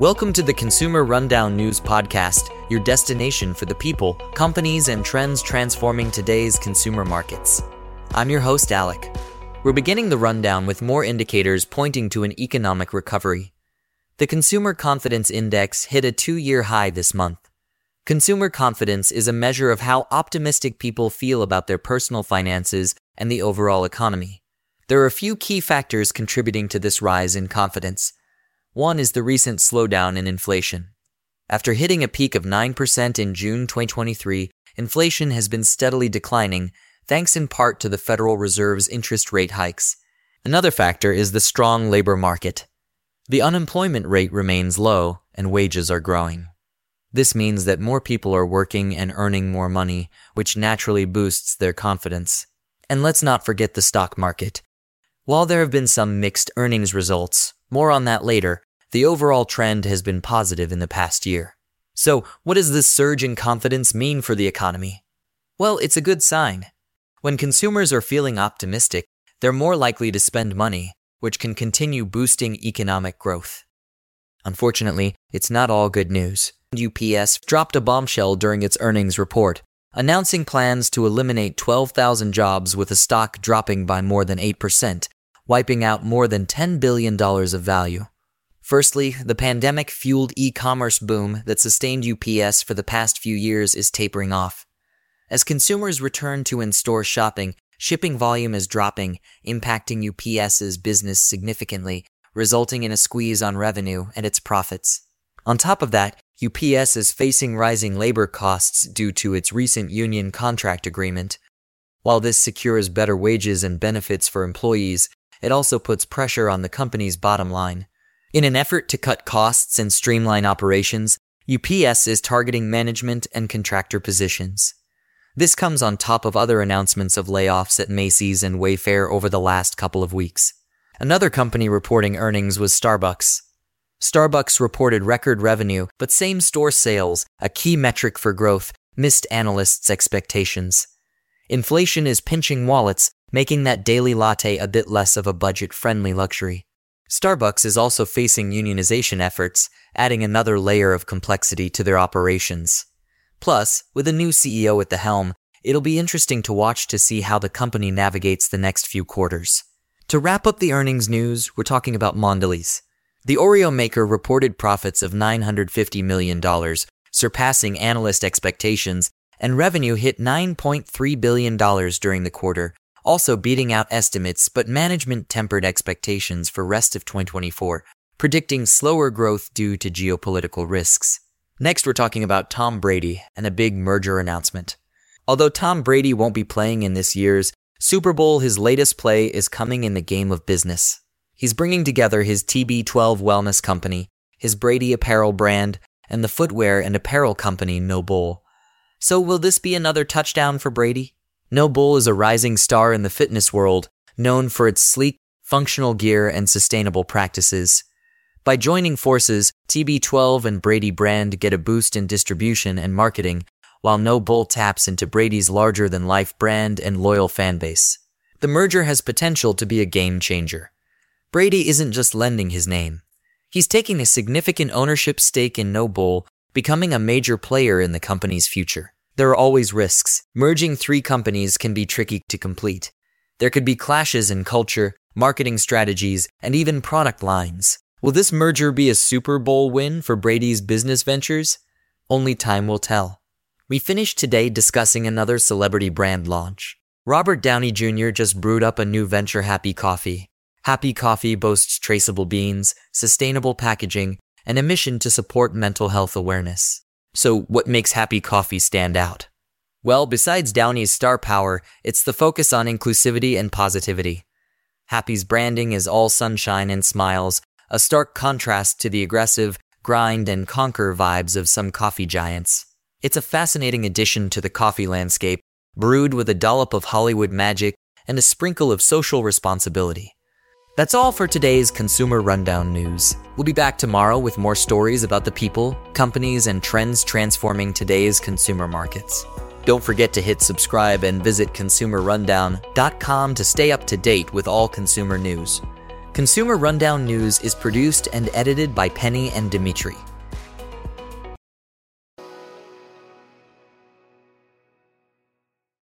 Welcome to the Consumer Rundown News Podcast, your destination for the people, companies, and trends transforming today's consumer markets. I'm your host, Alec. We're beginning the rundown with more indicators pointing to an economic recovery. The Consumer Confidence Index hit a two year high this month. Consumer confidence is a measure of how optimistic people feel about their personal finances and the overall economy. There are a few key factors contributing to this rise in confidence. One is the recent slowdown in inflation. After hitting a peak of 9% in June 2023, inflation has been steadily declining, thanks in part to the Federal Reserve's interest rate hikes. Another factor is the strong labor market. The unemployment rate remains low, and wages are growing. This means that more people are working and earning more money, which naturally boosts their confidence. And let's not forget the stock market. While there have been some mixed earnings results, more on that later, the overall trend has been positive in the past year. So, what does this surge in confidence mean for the economy? Well, it's a good sign. When consumers are feeling optimistic, they're more likely to spend money, which can continue boosting economic growth. Unfortunately, it's not all good news. UPS dropped a bombshell during its earnings report, announcing plans to eliminate 12,000 jobs with a stock dropping by more than 8%, wiping out more than $10 billion of value. Firstly, the pandemic fueled e commerce boom that sustained UPS for the past few years is tapering off. As consumers return to in store shopping, shipping volume is dropping, impacting UPS's business significantly, resulting in a squeeze on revenue and its profits. On top of that, UPS is facing rising labor costs due to its recent union contract agreement. While this secures better wages and benefits for employees, it also puts pressure on the company's bottom line. In an effort to cut costs and streamline operations, UPS is targeting management and contractor positions. This comes on top of other announcements of layoffs at Macy's and Wayfair over the last couple of weeks. Another company reporting earnings was Starbucks. Starbucks reported record revenue, but same store sales, a key metric for growth, missed analysts' expectations. Inflation is pinching wallets, making that daily latte a bit less of a budget friendly luxury. Starbucks is also facing unionization efforts, adding another layer of complexity to their operations. Plus, with a new CEO at the helm, it'll be interesting to watch to see how the company navigates the next few quarters. To wrap up the earnings news, we're talking about Mondelez. The Oreo maker reported profits of $950 million, surpassing analyst expectations, and revenue hit $9.3 billion during the quarter, also beating out estimates, but management tempered expectations for rest of 2024, predicting slower growth due to geopolitical risks. Next, we're talking about Tom Brady and a big merger announcement. Although Tom Brady won't be playing in this year's Super Bowl, his latest play is coming in the game of business. He's bringing together his TB12 wellness company, his Brady apparel brand, and the footwear and apparel company NOBULL. So will this be another touchdown for Brady? NOBULL is a rising star in the fitness world, known for its sleek, functional gear and sustainable practices. By joining forces, TB12 and Brady brand get a boost in distribution and marketing, while No Bull taps into Brady's larger than life brand and loyal fan base. The merger has potential to be a game changer. Brady isn't just lending his name. He's taking a significant ownership stake in No Bull, becoming a major player in the company's future. There are always risks. Merging three companies can be tricky to complete. There could be clashes in culture, marketing strategies, and even product lines. Will this merger be a Super Bowl win for Brady's business ventures? Only time will tell. We finished today discussing another celebrity brand launch. Robert Downey Jr. just brewed up a new venture, Happy Coffee. Happy Coffee boasts traceable beans, sustainable packaging, and a mission to support mental health awareness. So, what makes Happy Coffee stand out? Well, besides Downey's star power, it's the focus on inclusivity and positivity. Happy's branding is all sunshine and smiles, a stark contrast to the aggressive, grind and conquer vibes of some coffee giants. It's a fascinating addition to the coffee landscape, brewed with a dollop of Hollywood magic and a sprinkle of social responsibility. That's all for today's Consumer Rundown news. We'll be back tomorrow with more stories about the people, companies, and trends transforming today's consumer markets. Don't forget to hit subscribe and visit consumerrundown.com to stay up to date with all consumer news. Consumer Rundown News is produced and edited by Penny and Dimitri.